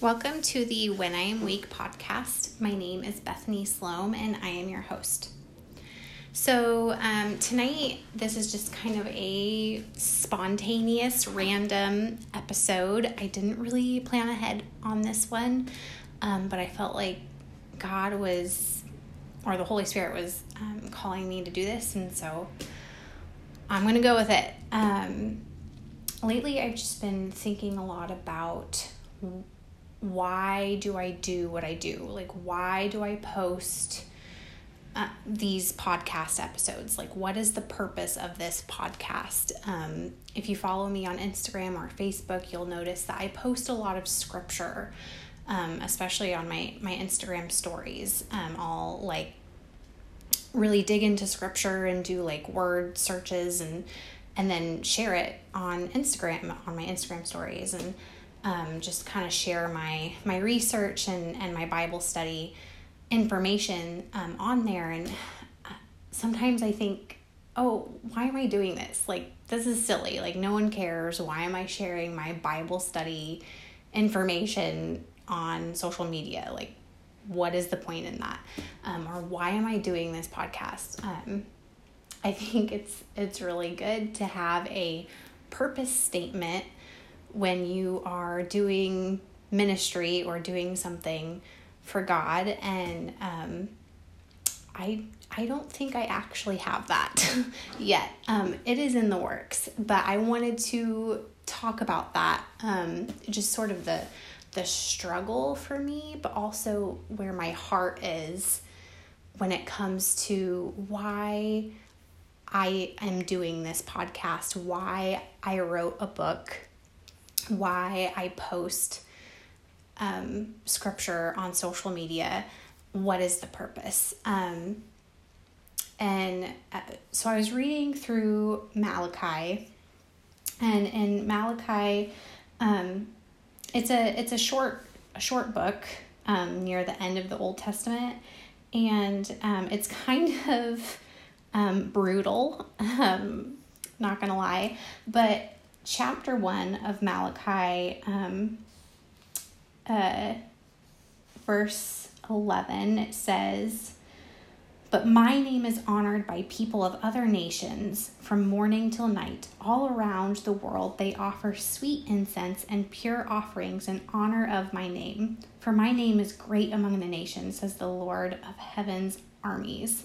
Welcome to the When I Am Weak podcast. My name is Bethany Sloan and I am your host. So, um, tonight, this is just kind of a spontaneous, random episode. I didn't really plan ahead on this one, um, but I felt like God was, or the Holy Spirit was um, calling me to do this, and so I'm going to go with it. Um, lately, I've just been thinking a lot about why do I do what I do? Like, why do I post uh, these podcast episodes? Like, what is the purpose of this podcast? Um, if you follow me on Instagram or Facebook, you'll notice that I post a lot of scripture, um, especially on my my Instagram stories. Um, I'll like really dig into scripture and do like word searches and and then share it on Instagram on my Instagram stories and um, just kind of share my my research and and my Bible study information um, on there. And uh, sometimes I think, oh, why am I doing this? Like this is silly. Like no one cares. Why am I sharing my Bible study information on social media? Like what is the point in that? Um, or why am I doing this podcast? Um, I think it's it's really good to have a purpose statement when you are doing ministry or doing something for God and um, I I don't think I actually have that yet. Um, it is in the works, but I wanted to talk about that. Um, just sort of the the struggle for me, but also where my heart is when it comes to why I am doing this podcast, why I wrote a book why I post um, scripture on social media. What is the purpose? Um, and uh, so I was reading through Malachi, and in Malachi, um, it's a it's a short a short book um, near the end of the Old Testament, and um, it's kind of um, brutal. Um, not gonna lie, but chapter 1 of Malachi, um, uh, verse 11, it says, But my name is honored by people of other nations from morning till night. All around the world they offer sweet incense and pure offerings in honor of my name. For my name is great among the nations, says the Lord of heaven's armies.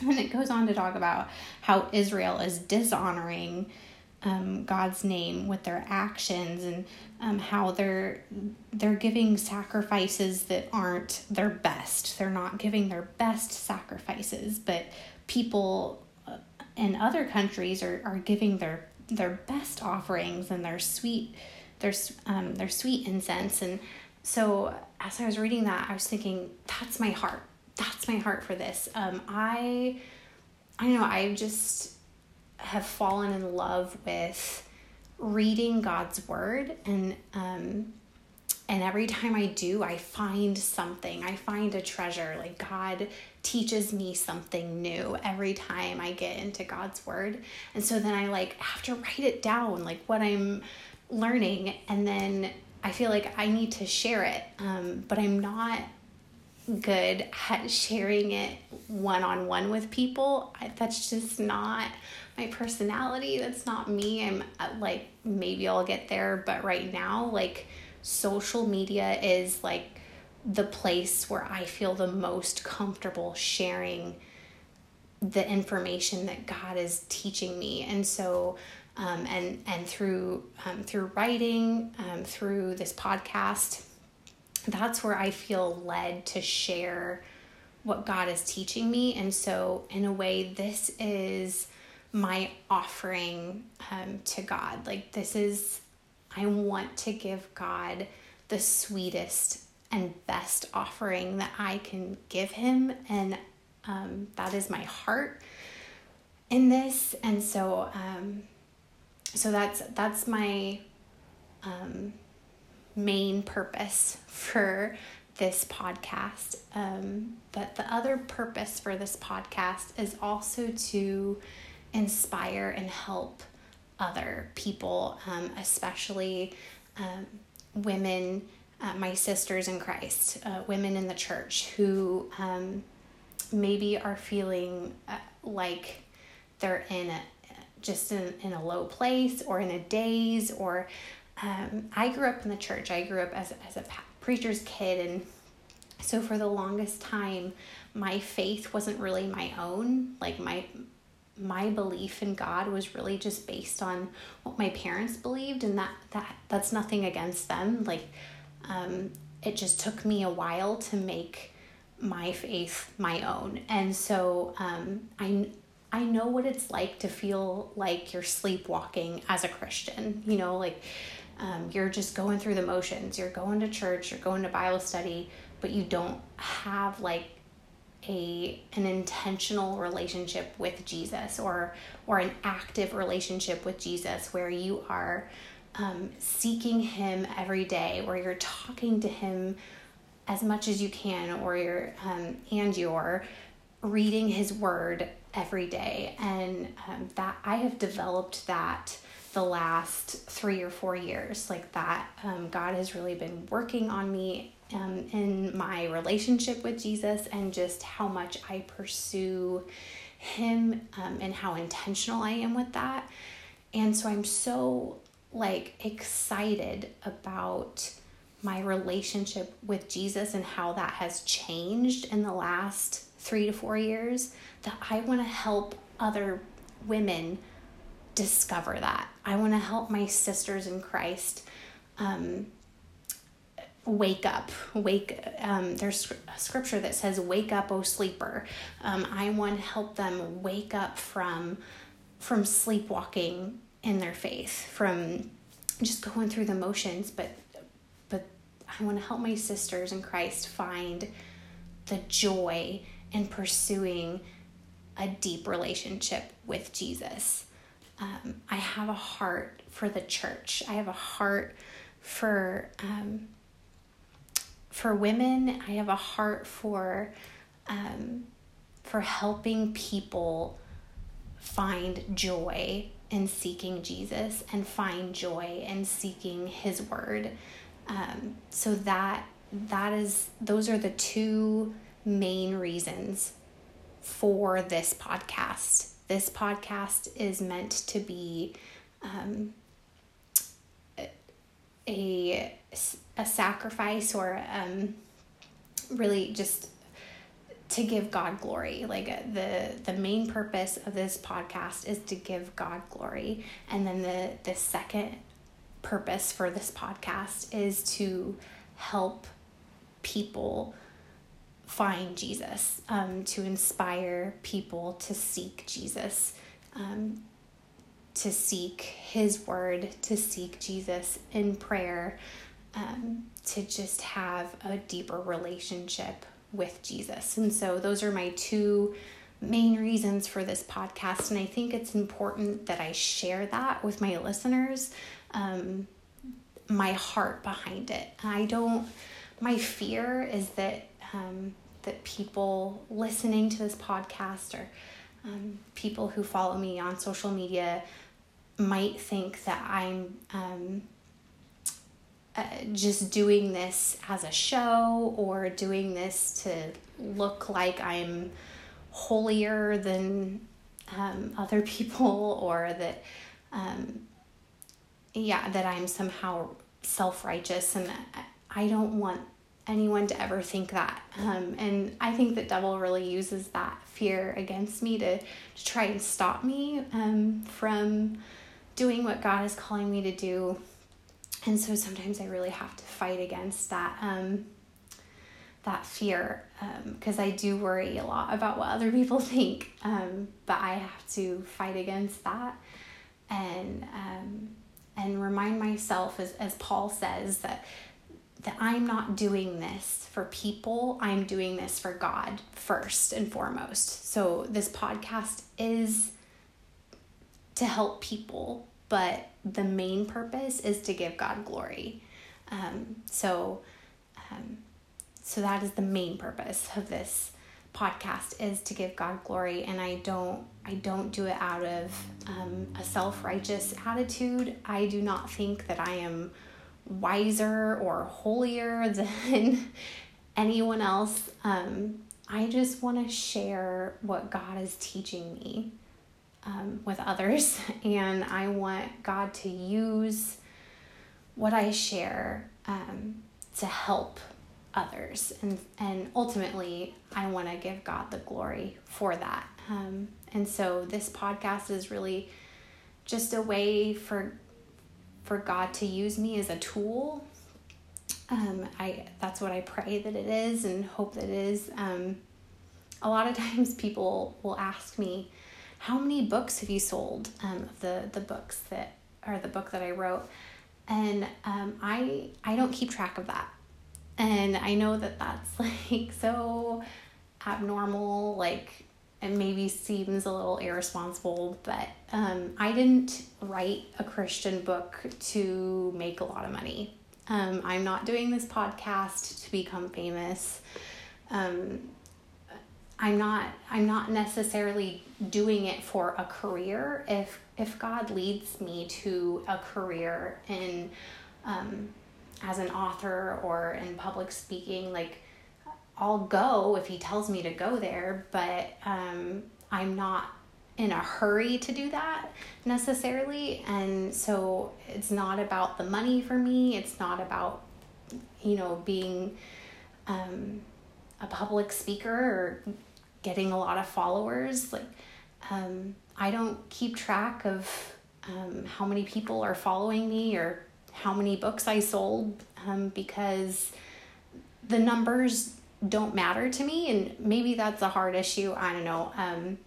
And it goes on to talk about how Israel is dishonoring um, God's name with their actions and um, how they're they're giving sacrifices that aren't their best. They're not giving their best sacrifices, but people uh, in other countries are, are giving their their best offerings and their sweet their um, their sweet incense. And so as I was reading that, I was thinking, that's my heart. That's my heart for this. Um, I I know I just have fallen in love with reading God's word and um and every time I do, I find something. I find a treasure. Like God teaches me something new every time I get into God's word. And so then I like have to write it down, like what I'm learning. And then I feel like I need to share it. Um, but I'm not good at sharing it one on one with people. I, that's just not my personality. That's not me. I'm uh, like, maybe I'll get there, but right now, like, social media is like the place where I feel the most comfortable sharing the information that God is teaching me. And so, um, and and through um, through writing, um, through this podcast, that's where I feel led to share what God is teaching me. And so, in a way, this is my offering um, to God. Like, this is, I want to give God the sweetest and best offering that I can give Him. And um, that is my heart in this. And so, um, so that's that's my um, main purpose for this podcast. Um, but the other purpose for this podcast is also to inspire and help other people, um, especially um, women uh, my sisters in Christ, uh, women in the church who um, maybe are feeling uh, like they're in a, just in, in a low place or in a daze or um, I grew up in the church. I grew up as, as a preacher's kid and so for the longest time my faith wasn't really my own. Like my my belief in God was really just based on what my parents believed and that that that's nothing against them. Like um, it just took me a while to make my faith my own. And so um, I I know what it's like to feel like you're sleepwalking as a Christian you know like um, you're just going through the motions. You're going to church you're going to Bible study but you don't have like a an intentional relationship with Jesus or or an active relationship with Jesus where you are um, seeking Him every day, or you're talking to Him as much as you can, or you're um, and you're reading His Word every day, and um, that I have developed that the last three or four years like that um, god has really been working on me um, in my relationship with Jesus and just how much I pursue Him um, and how intentional I am with that. And so I'm so like excited about my relationship with Jesus and how that has changed in the last three to four years that I want to help other women discover that. I want to help my sisters in Christ um, wake up wake um, there's a scripture that says wake up o sleeper um, i want to help them wake up from from sleepwalking in their faith from just going through the motions but but i want to help my sisters in christ find the joy in pursuing a deep relationship with jesus um, i have a heart for the church i have a heart for um, for women, I have a heart for um, for helping people find joy in seeking Jesus and find joy in seeking His Word. Um, so that that is those are the two main reasons for this podcast. This podcast is meant to be um, a a sacrifice or um, really just to give God glory. Like uh, the the main purpose of this podcast is to give God glory, and then the the second purpose for this podcast is to help people find Jesus, um, to inspire people to seek Jesus, um, to seek His Word, to seek Jesus in prayer, um, to just have a deeper relationship with Jesus. And so, those are my two main reasons for this podcast. And I think it's important that I share that with my listeners, um, my heart behind it. I don't, my fear is that. Um, that people listening to this podcast or um, people who follow me on social media might think that I'm um, uh, just doing this as a show or doing this to look like I'm holier than um, other people or that, um, yeah, that I'm somehow self righteous. And I don't want anyone to ever think that. Um, and I think that devil really uses that fear against me to, to try and stop me um, from doing what God is calling me to do. And so sometimes I really have to fight against that um, that fear because um, I do worry a lot about what other people think. Um, but I have to fight against that and um, and remind myself, as as Paul says, that that I'm not doing this for people. I'm doing this for God first and foremost. So this podcast is to help people, but the main purpose is to give God glory. Um, so, um, so that is the main purpose of this podcast is to give God glory, and I don't I don't do it out of um, a self righteous attitude. I do not think that I am wiser or holier than anyone else. Um, I just want to share what God is teaching me um, with others, and I want God to use what I share um, to help others, and and ultimately, I want to give God the glory for that. Um, and so, this podcast is really just a way for for God to use me as a tool. Um, I that's what I pray that it is and hope that it is. Um, a lot of times people will ask me, "How many books have you sold?" Um, the the books that are the book that I wrote, and um, I I don't keep track of that, and I know that that's like so abnormal, like and maybe seems a little irresponsible, but um, I didn't write a Christian book to make a lot of money. Um, I'm not doing this podcast to become famous. Um, I'm not. I'm not necessarily doing it for a career. If if God leads me to a career in, um, as an author or in public speaking, like I'll go if he tells me to go there, but um, I'm not in a hurry to do that necessarily. And so it's not about the money for me. It's not about, you know, being um, a public speaker or getting a lot of followers. Like, um, I don't keep track of um, how many people are following me or how many books I sold um, because the numbers don't matter to me and maybe that's a hard issue i don't know um,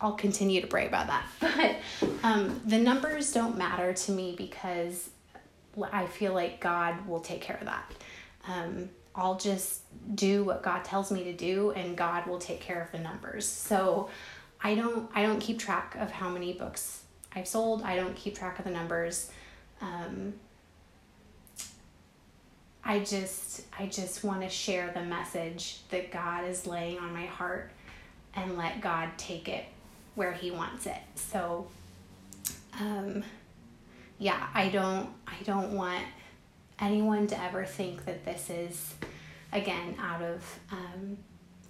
i'll continue to pray about that but um, the numbers don't matter to me because i feel like god will take care of that. Um, i'll just do what god tells me to do and god will take care of the numbers. So i don't i don't keep track of how many books i've sold. I don't keep track of the numbers. Um, I just I just want to share the message that God is laying on my heart and let God take it where he wants it. So um yeah, I don't I don't want anyone to ever think that this is again out of um,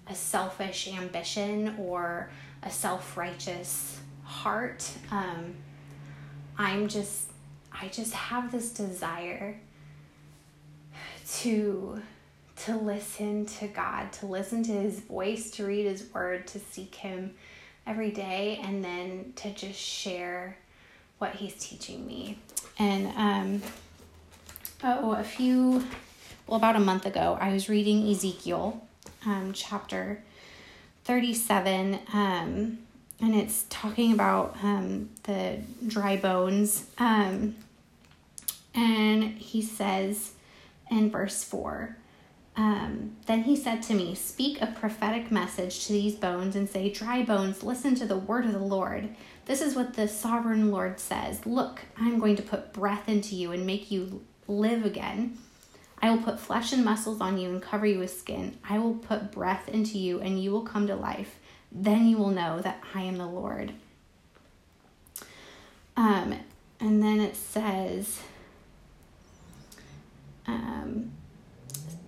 a selfish ambition or a self-righteous heart. Um, I'm just I just have this desire to to listen to God, to listen to his voice, to read his word, to seek him every day and then to just share what he's teaching me. And um oh, a few well about a month ago, I was reading Ezekiel um chapter 37 um and it's talking about um the dry bones um and he says in verse 4. Um, then he said to me, Speak a prophetic message to these bones and say, Dry bones, listen to the word of the Lord. This is what the sovereign Lord says Look, I'm going to put breath into you and make you live again. I will put flesh and muscles on you and cover you with skin. I will put breath into you and you will come to life. Then you will know that I am the Lord. Um, and then it says, um,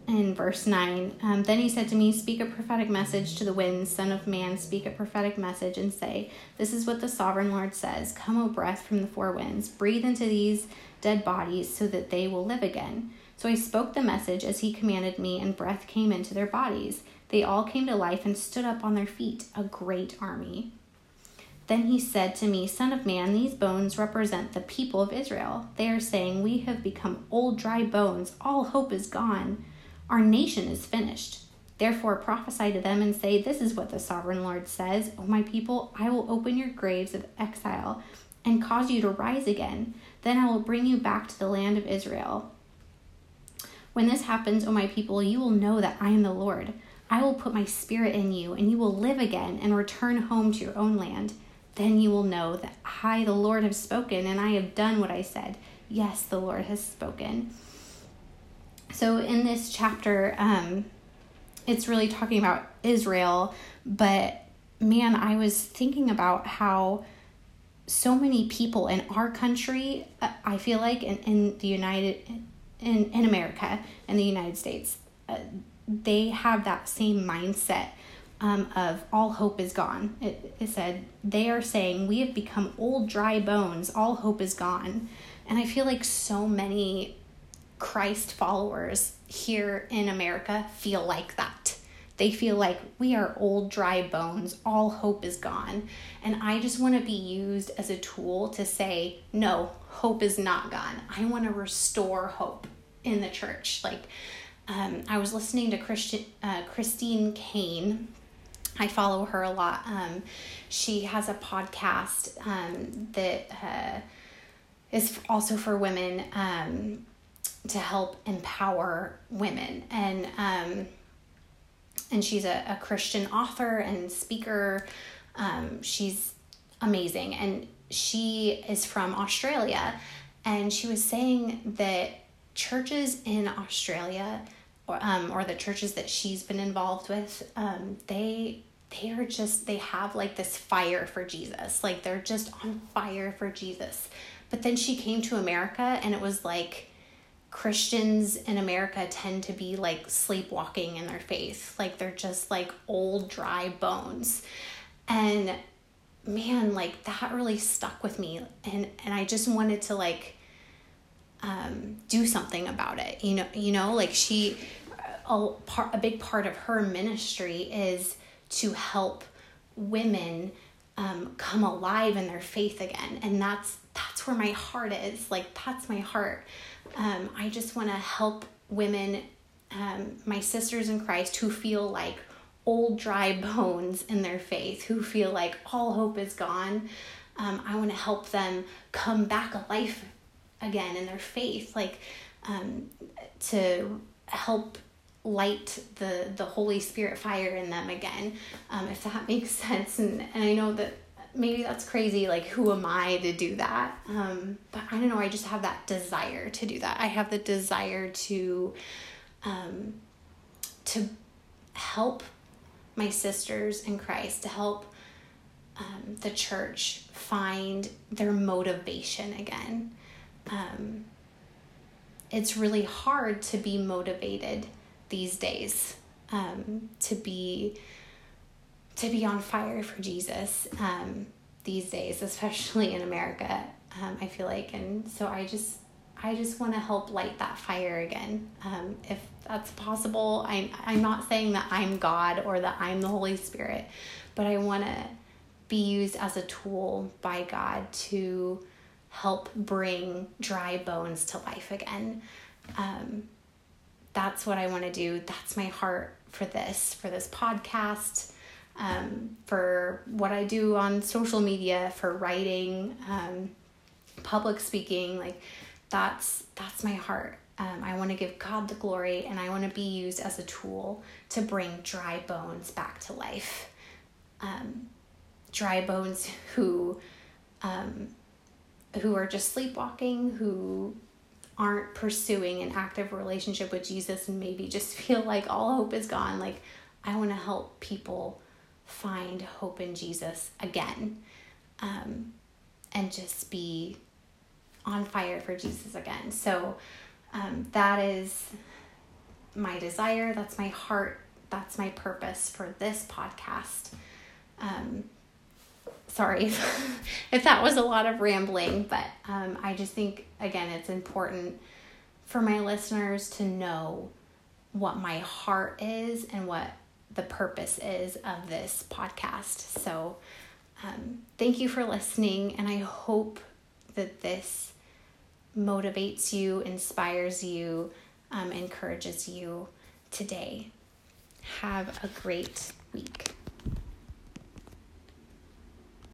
in verse 9 um, Then he said to me, Speak a prophetic message to the winds, Son of man, speak a prophetic message, and say, This is what the sovereign Lord says Come, O breath from the four winds, breathe into these dead bodies so that they will live again. So I spoke the message as he commanded me, and breath came into their bodies. They all came to life and stood up on their feet, a great army. Then he said to me, Son of man, these bones represent the people of Israel. They are saying, We have become old, dry bones. All hope is gone. Our nation is finished. Therefore prophesy to them and say, This is what the sovereign Lord says O my people, I will open your graves of exile and cause you to rise again. Then I will bring you back to the land of Israel. When this happens, O my people, you will know that I am the Lord. I will put my spirit in you, and you will live again and return home to your own land. Then you will know that I, the Lord, have spoken and I have done what I said. Yes, the Lord has spoken. So in this chapter, um, it's really talking about Israel, but man, I was thinking about how so many people in our country, uh, I feel like in, in the United, in, in America, in the United States, uh, they have that same mindset um, of all hope is gone. It, it said, they are saying, we have become old, dry bones, all hope is gone. And I feel like so many Christ followers here in America feel like that. They feel like we are old, dry bones, all hope is gone. And I just want to be used as a tool to say, no, hope is not gone. I want to restore hope in the church. Like, um, I was listening to Christian, uh, Christine Caine. I follow her a lot. Um, she has a podcast um, that uh, is also for women um, to help empower women. And um, and she's a, a Christian author and speaker. Um, she's amazing. And she is from Australia. And she was saying that churches in Australia, or, um, or the churches that she's been involved with, um, they they are just they have like this fire for Jesus. Like they're just on fire for Jesus. But then she came to America and it was like Christians in America tend to be like sleepwalking in their faith. Like they're just like old, dry bones. And man, like that really stuck with me. And, and I just wanted to like um, do something about it. You know, you know, like she, a, part, a big part of her ministry is to help women um, come alive in their faith again. And that's, that's where my heart is. Like, that's my heart. Um, I just want to help women, um, my sisters in Christ, who feel like old, dry bones in their faith, who feel like all hope is gone. Um, I want to help them come back alive again in their faith, like um, to help light the the Holy Spirit fire in them again, um, if that makes sense. And and I know that maybe that's crazy like who am i to do that? Um, but i don't know i just have that desire to do that. I have the desire to um, to help my sisters in christ to help um, the church find their motivation again. Um, it's really hard to be motivated these days um, to be to be on fire for Jesus um, these days, especially in America. Um, I feel like, and so I just I just want to help light that fire again, um, if that's possible. I'm I'm not saying that I'm God or that I'm the Holy Spirit, but I want to be used as a tool by God to help bring dry bones to life again. Um, that's what I want to do. That's my heart for this, for this podcast um, for what I do on social media, for writing, um, public speaking, like that's that's my heart. Um, I want to give God the glory, and I want to be used as a tool to bring dry bones back to life. Um, dry bones who um, who are just sleepwalking, who aren't pursuing an active relationship with Jesus, and maybe just feel like all hope is gone. Like I want to help people find hope in Jesus again um, and just be on fire for Jesus again. So um, that is my desire, that's my heart, that's my purpose for this podcast. Um, sorry if that was a lot of rambling, but um, I just think, again, it's important for my listeners to know what my heart is and what the purpose is of this podcast. So, um, thank you for listening, and I hope that this motivates you, inspires you, um, encourages you today. Have a great week.